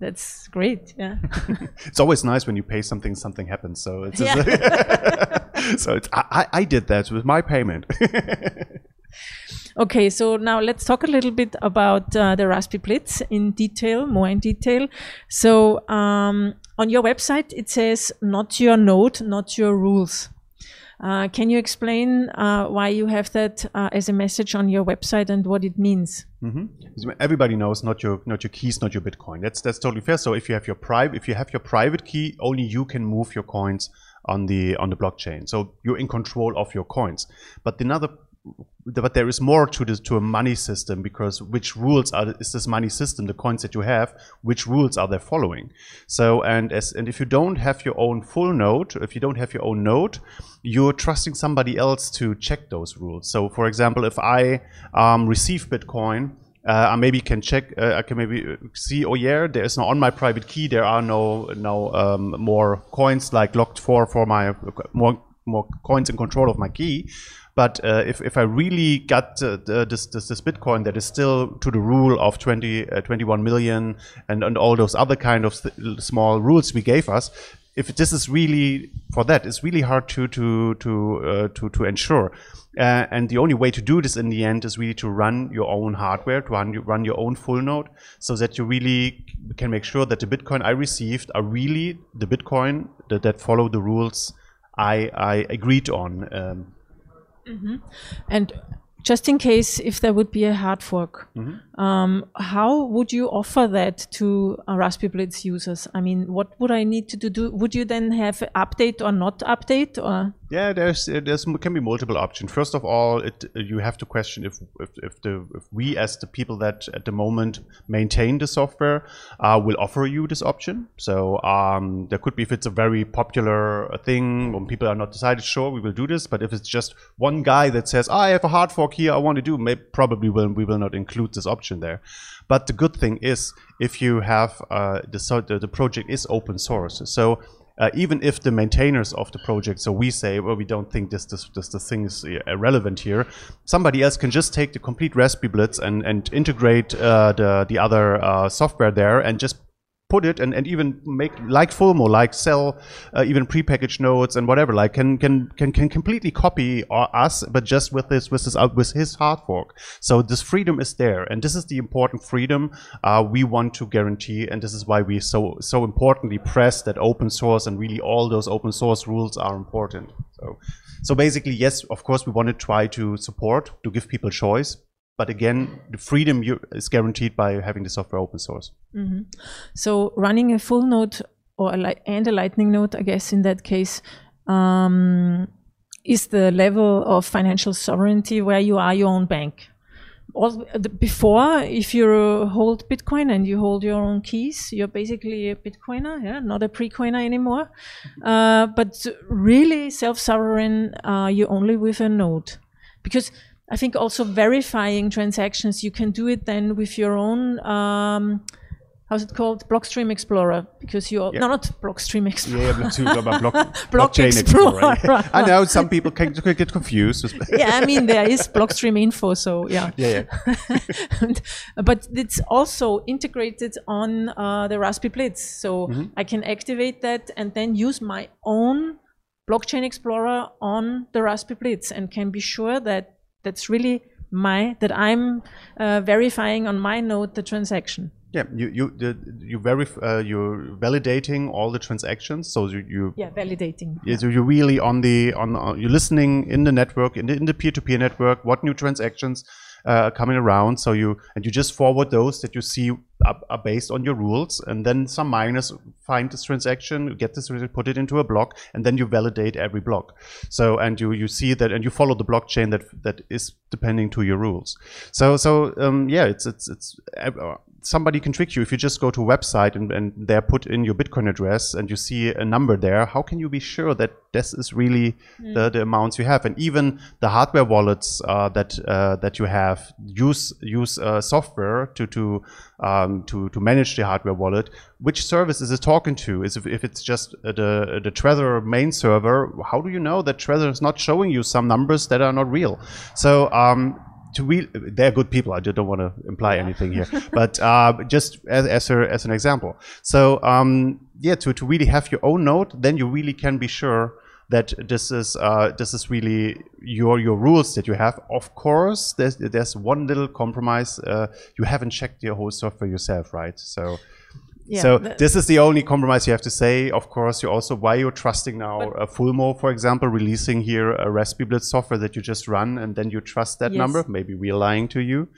that's great. Yeah, it's always nice when you pay something, something happens. So it's yeah. so it's I, I did that with my payment. Okay, so now let's talk a little bit about uh, the RaspiBlitz in detail, more in detail. So um, on your website, it says not your node, not your rules. Uh, can you explain uh, why you have that uh, as a message on your website and what it means? Mm-hmm. Everybody knows not your not your keys, not your Bitcoin. That's that's totally fair. So if you have your private if you have your private key, only you can move your coins on the on the blockchain. So you're in control of your coins. But another but there is more to this to a money system because which rules are is this money system the coins that you have which rules are they following so and as and if you don't have your own full node if you don't have your own node you're trusting somebody else to check those rules so for example if i um, receive bitcoin uh, I maybe can check. Uh, I can maybe see. Oh yeah, there is no on my private key. There are no no um, more coins like locked for for my more more coins in control of my key. But uh, if, if I really got this, this, this Bitcoin that is still to the rule of 20, uh, 21 million and, and all those other kind of small rules we gave us, if this is really for that, it's really hard to to to uh, to to ensure. Uh, and the only way to do this in the end is really to run your own hardware, to run, run your own full node, so that you really can make sure that the Bitcoin I received are really the Bitcoin that, that follow the rules I, I agreed on. Um, Mm-hmm. And just in case if there would be a hard fork, mm-hmm. um, how would you offer that to uh, RaspiBlitz users? I mean, what would I need to do? do would you then have update or not update or? Yeah, there's there's can be multiple options. First of all, it you have to question if if, if the if we as the people that at the moment maintain the software uh, will offer you this option. So um, there could be if it's a very popular thing when people are not decided, sure we will do this. But if it's just one guy that says, oh, I have a hard fork here, I want to do, maybe probably will we will not include this option there. But the good thing is if you have uh, the the project is open source, so uh, even if the maintainers of the project, so we say, well, we don't think this this this, this thing is irrelevant here. Somebody else can just take the complete RaspiBlitz and and integrate uh, the the other uh, software there and just put it and, and even make like Fulmo, like sell uh, even prepackaged nodes and whatever, like can can can can completely copy us, but just with this with this uh, with his hard fork. So this freedom is there, and this is the important freedom uh, we want to guarantee, and this is why we so so importantly press that open source and really all those open source rules are important. So. So basically, yes, of course, we want to try to support, to give people choice, but again, the freedom is guaranteed by having the software open source. Mm-hmm. So running a full node or a and a Lightning node, I guess in that case, um, is the level of financial sovereignty where you are your own bank. Before, if you hold Bitcoin and you hold your own keys, you're basically a Bitcoiner, yeah, not a pre-coiner anymore. Uh, but really self-sovereign, uh, you only with a node, because I think also verifying transactions, you can do it then with your own, um, how's it called? Blockstream Explorer, because you're, yeah. no, not Blockstream Explorer. Yeah, block, block, blockchain Explorer. Explorer. I know some people can, can get confused. yeah, I mean, there is Blockstream Info, so yeah. Yeah, yeah. but it's also integrated on uh, the RaspiBlitz. So mm-hmm. I can activate that and then use my own Blockchain Explorer on the RaspiBlitz and can be sure that that's really my that I'm uh, verifying on my node the transaction. Yeah, you you the, you verif- uh, you're validating all the transactions. So you, you yeah validating. Yeah, so you're really on the on uh, you're listening in the network in the in the peer-to-peer network. What new transactions uh, coming around. So you and you just forward those that you see are, are, based on your rules, and then some miners find this transaction, get this, put it into a block, and then you validate every block. So and you you see that and you follow the blockchain that that is depending to your rules. So so um, yeah, it's it's it's. Uh, somebody can trick you. If you just go to a website and, and there put in your bitcoin address and you see a number there how can you be sure that this is really mm. the, the amounts you have? And even the hardware wallets uh, that uh, that you have use use uh, software to to um, to to manage the hardware wallet. Which service is it talking to? Is if, if it's just the the Trezor main server how do you know that Trezor is not showing you some numbers that are not real? So um, to re- they're good people. I don't want to imply anything here, but uh, just as as, a, as, an example. So um, yeah, to, to really have your own node, then you really can be sure that this is uh, this is really your your rules that you have. Of course, there's there's one little compromise. Uh, you haven't checked your whole software yourself, right? So. Yeah, so this is the only compromise you have to say. Of course, you also why you're trusting now uh, Fulmo, for example, releasing here a RaspiBlitz software that you just run, and then you trust that Yes. number. Maybe we're lying to you,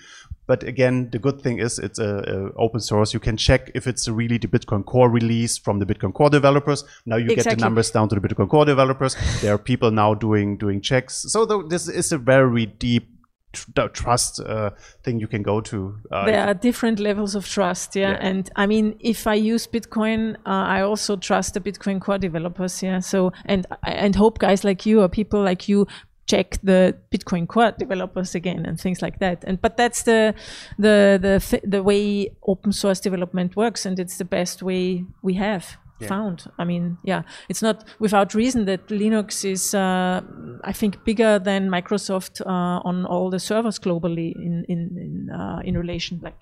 but again, the good thing is it's a, a open source. You can check if it's really the Bitcoin Core release from the Bitcoin Core developers. Now you get the numbers down to the Bitcoin Core developers. there are people now doing doing checks. So though this is a very deep tr- trust uh, thing you can go to. Uh, there are different levels of trust yeah, Yeah. and i mean if i use bitcoin uh, i also trust the bitcoin core developers yeah so and and hope guys like you or people like you check the bitcoin core developers again and things like that and but that's the the the th- the way open source development works and it's the best way we have found i mean yeah it's not without reason that linux is uh, i think bigger than microsoft uh, on all the servers globally in in in, uh, in relation like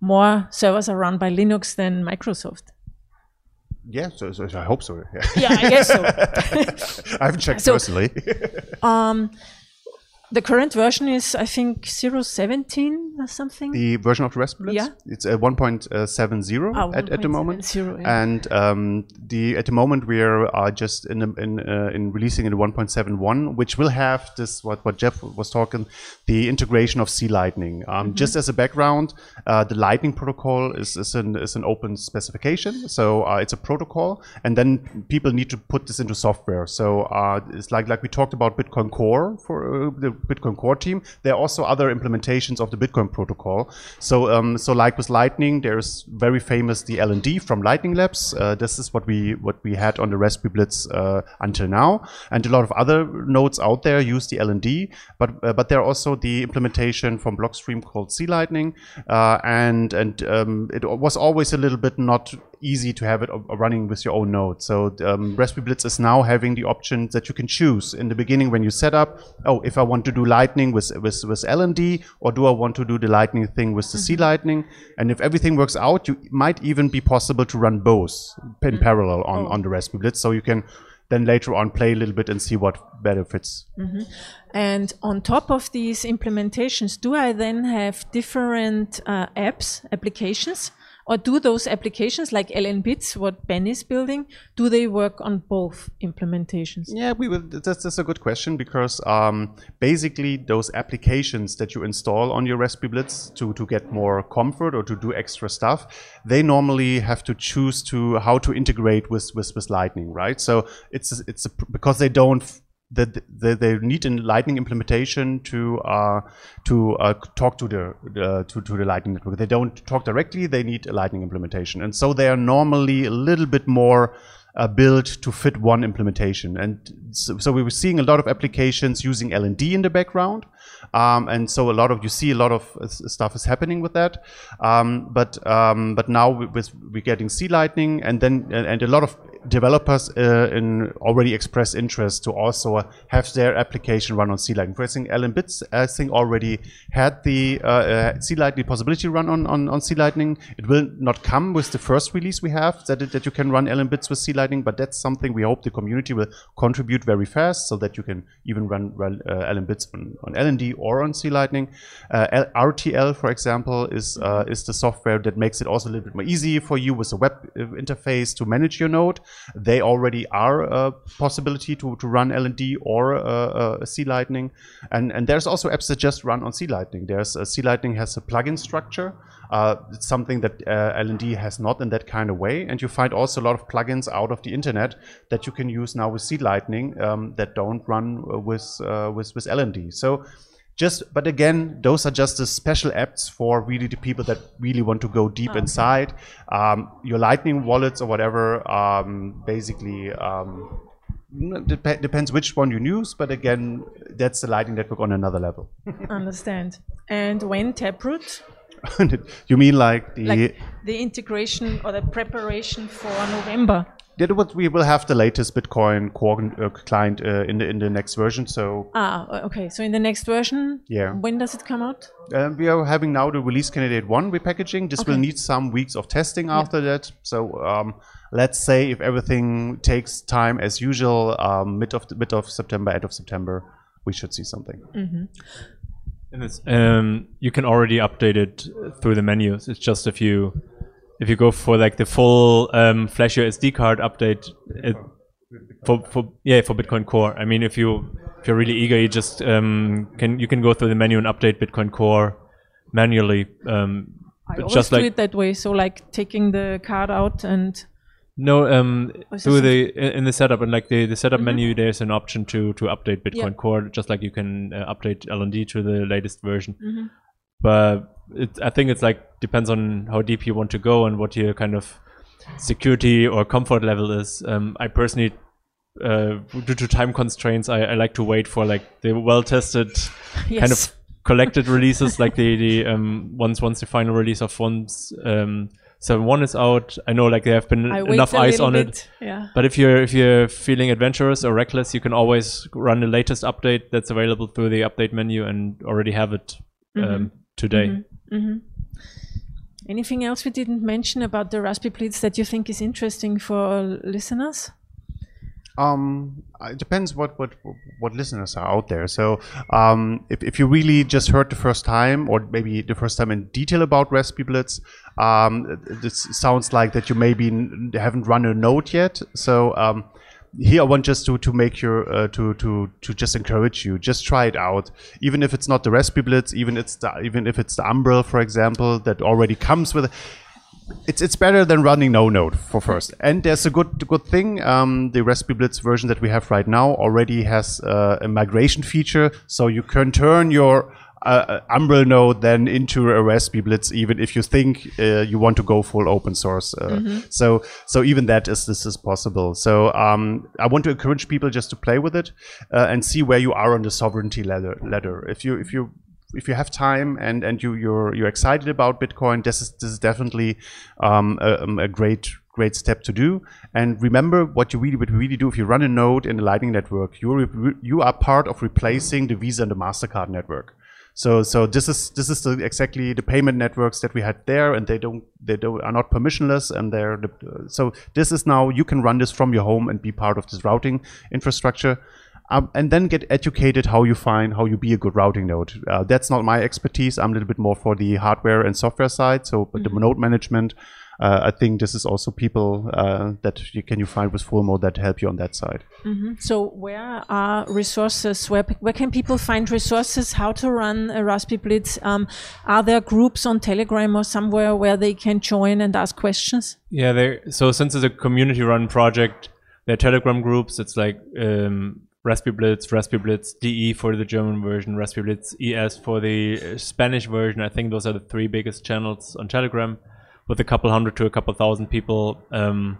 more servers are run by linux than microsoft yeah, so, so I hope so. Yeah. yeah i guess so I haven't checked So- personally. um the current version is i think 017 or something the version of the RaspiBlitz, Yeah. it's a 1.70 Ah, at, at the moment. 1.70, yeah. And um, the at the moment we are uh, just in in uh, in releasing in 1.71, which will have this what what Jeff was talking, the integration of C Lightning. Um, Mm-hmm. Just as a background, uh, the Lightning protocol is is an is an open specification, so uh, it's a protocol, and then people need to put this into software. So uh, it's like like we talked about Bitcoin Core for uh, the Bitcoin Core team. There are also other implementations of the Bitcoin protocol. So um, so like with Lightning, there's very famous the LND from Lightning Labs. Uh, this is what we what we had on the RaspiBlitz uh, until now, and a lot of other nodes out there use the LND. But uh, but there are also the implementation from Blockstream called C Lightning, uh, and and um, it was always a little bit not easy to have it uh, running with your own node. So um, RaspiBlitz is now having the option that you can choose in the beginning when you set up. Oh, if I want to do Lightning with with with LND, or do I want to do the Lightning thing with the C Lightning? And if everything works out, you might even be possible to run both in parallel on on the RaspiBlitz. So you can then later on play a little bit and see what better fits. And on top of these implementations, do I then have different uh, apps, applications? Or do those applications like LNBits, what Ben is building, do they work on both implementations? Yeah, we will. That's, that's a good question because um, basically those applications that you install on your RaspiBlitz to, to get more comfort or to do extra stuff, they normally have to choose to how to integrate with with, with Lightning, right? So it's it's a, because they don't. That they, they need a Lightning implementation to uh, to uh, talk to the to, to the Lightning network. They don't talk directly. They need a Lightning implementation, and so they are normally a little bit more uh, built to fit one implementation. And so, so we were seeing a lot of applications using LND in the background. Um, and so a lot of you see a lot of uh, stuff is happening with that. Um, but um, but now with we're getting C Lightning, and then and a lot of developers uh, in already expressed interest to also have their application run on C Lightning. For instance, LNbits I think already had the uh, uh, C Lightning possibility run on, on, on C Lightning. It will not come with the first release we have that, it, that you can run LNbits with C Lightning, but that's something we hope the community will contribute very fast so that you can even run, run uh, Bits on, on LND or on C Lightning. Uh, RTL, for example, is uh, is the software that makes it also a little bit more easy for you with a web interface to manage your node. They already are a possibility to, to run LND or uh, uh, C Lightning, and and there's also apps that just run on C Lightning. There's uh, C Lightning has a plugin structure. Uh, it's something that uh, LND has not in that kind of way, and you find also a lot of plugins out of the internet that you can use now with C Lightning um, that don't run uh, with uh, with with LND. So just but again those are just the special apps for really the people that really want to go deep inside um, your lightning wallets or whatever um, basically um, dep- depends which one you use but again that's the lightning network on another level Understand. And when Taproot, you mean like the like the integration or the preparation for November? That what we will have the latest bitcoin core uh, client uh, in the in the next version so Ah, okay. So in the next version, Yeah. when does it come out? Uh, we are having now the release candidate one repackaging. This will need some weeks of testing after that. So um, let's say if everything takes time as usual, um, mid of mid of September, end of September, we should see something. And it's, um, you can already update it through the menus. It's just if you if you go for like the full um, Flash your SD card update it, for for yeah for Bitcoin Core. I mean, if you if you're really eager, you just um, can you can go through the menu and update Bitcoin Core manually. Um, I always just do like it that way. So like taking the card out and no um through the in the setup and like the, the setup Mhm. menu there's an option to to update bitcoin Yeah. core just like you can uh, update lnd to the latest version Mhm. but it, i think it's like depends on how deep you want to go and what your kind of security or comfort level is um i personally uh, due to time constraints I, I like to wait for like the well tested yes. kind of collected releases like the the um once once the final release of once um seven one is out i know like there have been I enough eyes on it bit. Yeah. but if you're if you're feeling adventurous or reckless, you can always run the latest update that's available through the update menu and already have it um, today. hmm Anything else we didn't mention about the RaspiBlitz that you think is interesting for listeners? Um, it depends what, what what listeners are out there. So, um, if, if you really just heard the first time, or maybe the first time in detail about RaspiBlitz, um, this sounds like that you maybe haven't run a node yet. So, um, here I want just to to make your uh, to to to just encourage you. Just try it out, even if it's not the RaspiBlitz, even it's the, even if it's the Umbrel, for example, that already comes with. It's it's better than running no node for first. And there's a good good thing. Um, the RaspiBlitz version that we have right now already has uh, a migration feature, so you can turn your uh, Umbrel node then into a RaspiBlitz, even if you think uh, you want to go full open source. Uh, So so even that is this is possible. So um, I want to encourage people just to play with it uh, and see where you are on the sovereignty ladder. ladder. If you if you if you have time and and you you're you're excited about Bitcoin, this is this is definitely um, a, um, a great great step to do. And remember what you really what really do if you run a node in the Lightning Network, you you are part of replacing the Visa and the Mastercard network. So so this is this is the, exactly the payment networks that we had there, and they don't they don't are not permissionless, and they're the, so this is now you can run this from your home and be part of this routing infrastructure. Um, and then get educated how you find how you be a good routing node. Uh, that's not my expertise. I'm a little bit more for the hardware and software side. So, but the node management, uh, I think this is also people uh, that you can you find with Fulmo that help you on that side. So where are resources? Where, where can people find resources? How to run a RaspiBlitz? Um, are there groups on Telegram or somewhere where they can join and ask questions? Yeah, there. So since it's a community-run project, there are Telegram groups. It's like um, RaspiBlitz, Raspberry Blitz DE for the German version, RaspiBlitz ES for the uh, Spanish version. I think those are the three biggest channels on Telegram, with a couple hundred to a couple thousand people. Um,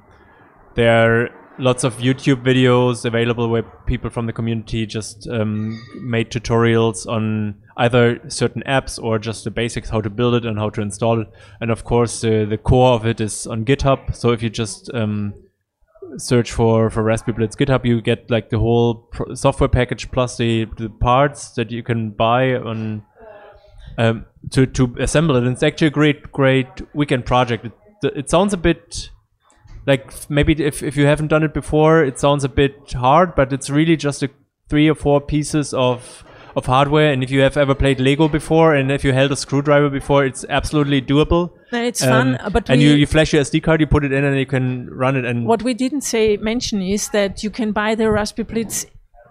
there are lots of YouTube videos available where people from the community just um, made tutorials on either certain apps or just the basics, how to build it and how to install it. And of course, uh, the core of it is on GitHub. So if you just um, search for for RaspiBlitz GitHub, you get like the whole software package plus the, the parts that you can buy on um, to to assemble it. And it's actually a great great weekend project. It, it sounds a bit like maybe if if you haven't done it before, it sounds a bit hard, but it's really just a three or four pieces of of hardware. And if you have ever played Lego before, and if you held a screwdriver before, it's absolutely doable. And it's fun, Um, but and we, you, you flash your SD card, you put it in, and you can run it. And what we didn't say mention is that you can buy the RaspiBlitz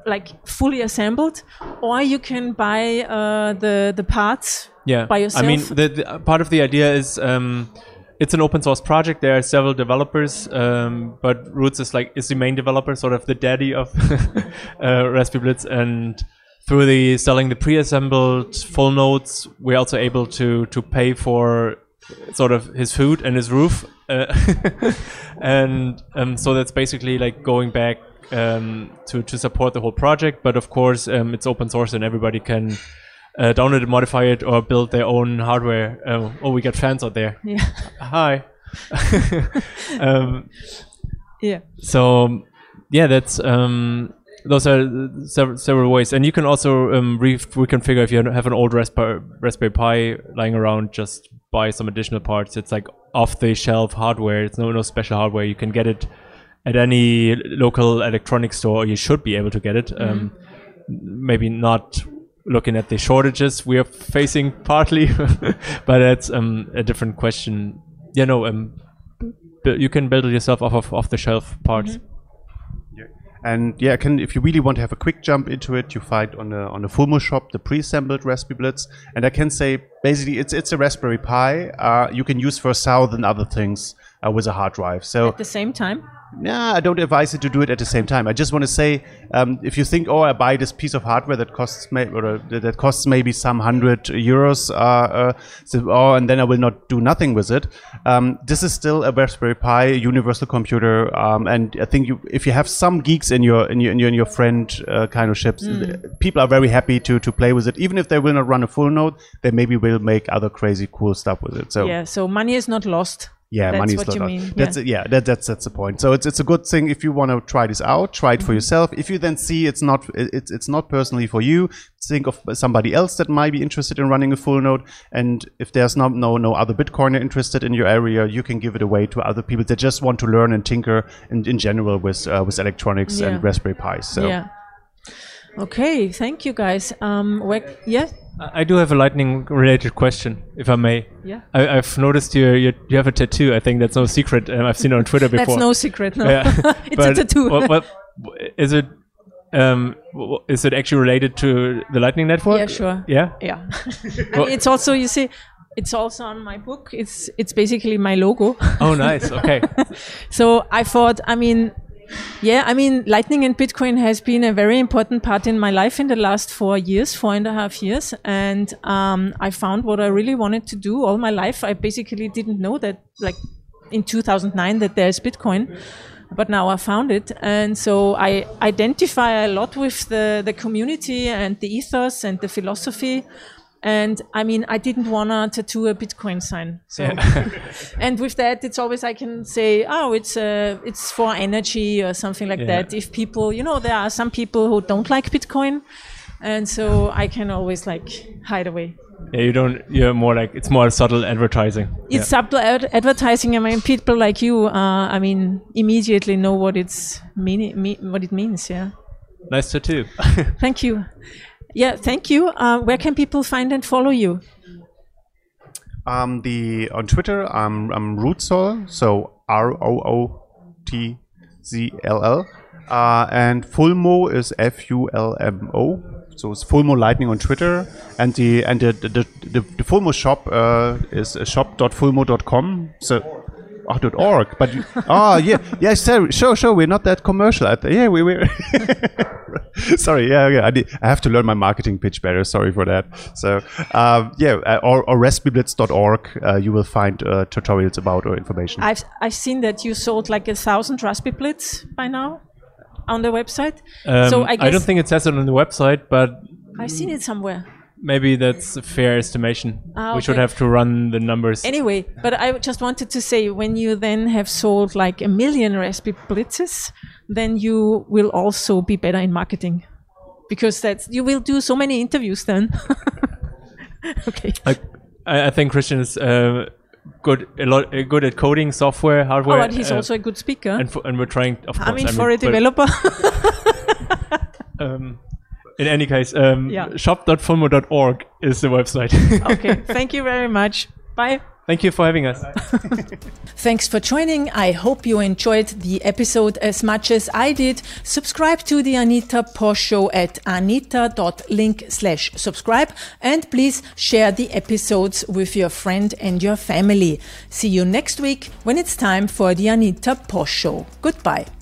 like fully assembled, or you can buy uh, the the parts yeah, by yourself. I mean, the, the part of the idea is um, it's an open source project. There are several developers, um, but Rootz is like is the main developer, sort of the daddy of uh, RaspiBlitz, and through the selling the pre-assembled full nodes, we're also able to to pay for sort of his food and his roof, uh, and um, so that's basically like going back um, to to support the whole project. But of course, um, it's open source and everybody can uh, download it, modify it, or build their own hardware. Oh, oh we got fans out there. yeah, Hi. um, yeah. so yeah, that's um, those are several, several ways, and you can also um, re- reconfigure if you have an old Raspberry, Raspberry Pi lying around. Just buy some additional parts. It's like off-the-shelf hardware. It's no no special hardware. You can get it at any local electronics store. You should be able to get it. Um, maybe not looking at the shortages we are facing partly, but that's um, a different question. Yeah, no, um, you can build it yourself off of off-the-shelf parts. And yeah, can if you really want to have a quick jump into it, you find on the on the Fulmo shop the pre-assembled RaspiBlitz, and I can say basically it's it's a Raspberry Pi uh, you can use for a thousand other things uh, with a hard drive. So At the same time? Yeah, I don't advise you to do it at the same time. I just want to say, um, if you think, oh, I buy this piece of hardware that costs may- or uh, that costs maybe some hundred euros, uh, uh, so, oh, and then I will not do nothing with it. Um, this is still a Raspberry Pi universal computer, um, and I think you, if you have some geeks in your in your in your, in your friend uh, kind of ships, people are very happy to to play with it, even if they will not run a full node. They maybe will make other crazy cool stuff with it. So Yeah, so money is not lost. Yeah, That's money is what not you out. mean, That's yeah. yeah. That, that's that's the point. So it's it's a good thing if you want to try this out. Try it for Mm-hmm. yourself. If you then see it's not it's it's not personally for you, think of somebody else that might be interested in running a full node. And if there's no no no other Bitcoiner interested in your area, you can give it away to other people that just want to learn and tinker in, in general with uh, with electronics Yeah. and Raspberry Pis. So Yeah. Okay, thank you guys. Um, where, yeah, I I do have a lightning-related question, if I may. yeah. I, I've noticed you, you you have a tattoo. I think that's no secret. Um, I've seen it on Twitter before. That's no secret. No, Yeah. it's But a tattoo. What, what, is it? Um, is it actually related to the Lightning Network? Yeah, sure. Yeah. yeah. I mean, it's also you see, it's also on my book. It's it's basically my logo. Oh, nice. Okay. So I thought, I mean, yeah, I mean, Lightning and Bitcoin has been a very important part in my life in the last four years, four and a half years. And um, I found what I really wanted to do all my life. I basically didn't know that, like, in 2009, that there's Bitcoin. But now I found it. And so I identify a lot with the, the community and the ethos and the philosophy. And I mean, I didn't want to tattoo a Bitcoin sign. So and with that it's always i can say oh it's uh, it's for energy or something like Yeah. that if people you know there are some people who don't like bitcoin and so i can always like hide away Yeah, you don't. You're more like it's more subtle advertising. it's subtle ad- advertising i mean people like you uh, i mean immediately know what it's mean, me, what it means yeah Yeah. Nice tattoo. thank you yeah thank you uh, where can people find and follow you Um, the on Twitter, I'm I'm Rootzoll, so R O O T Z L L, uh, and Fulmo is F U L M O. So it's Fulmo Lightning on Twitter, and the and the the, the, the, Fulmo shop uh, is shop.fulmo.com. So. Oh, dot .org, but you, oh yeah, yeah, sure, sure, sure. We're not that commercial. Th- yeah, we were. Sorry, yeah, yeah. I, did, I have to learn my marketing pitch better. Sorry for that. So, um, yeah, uh, or, or raspiblitz.org, uh, you will find uh, tutorials about or information. I've I've seen that you sold like a thousand RaspiBlitz by now on the website. Um, so I guess don't think it says it on the website, but I've seen it somewhere. maybe that's a fair estimation. Ah, We should have to run the numbers. Anyway, but I just wanted to say when you then have sold like a million Raspberry Blitzes, then you will also be better in marketing because that's you will do so many interviews then. okay. I, I I think Christian is uh, good a lot uh, good at coding software, hardware. Oh, but he's uh, also a good speaker. and for, and we're trying, of course. I mean, for a developer. Um, in any case, um, Yeah. shop.fulmo.org is the website. okay. Thank you very much. Bye. Thank you for having us. Thanks for joining. I hope you enjoyed the episode as much as I did. Subscribe to the Anita Posch Show at anita.link slash subscribe and please share the episodes with your friend and your family. See you next week when it's time for the Anita Posch Show. Goodbye.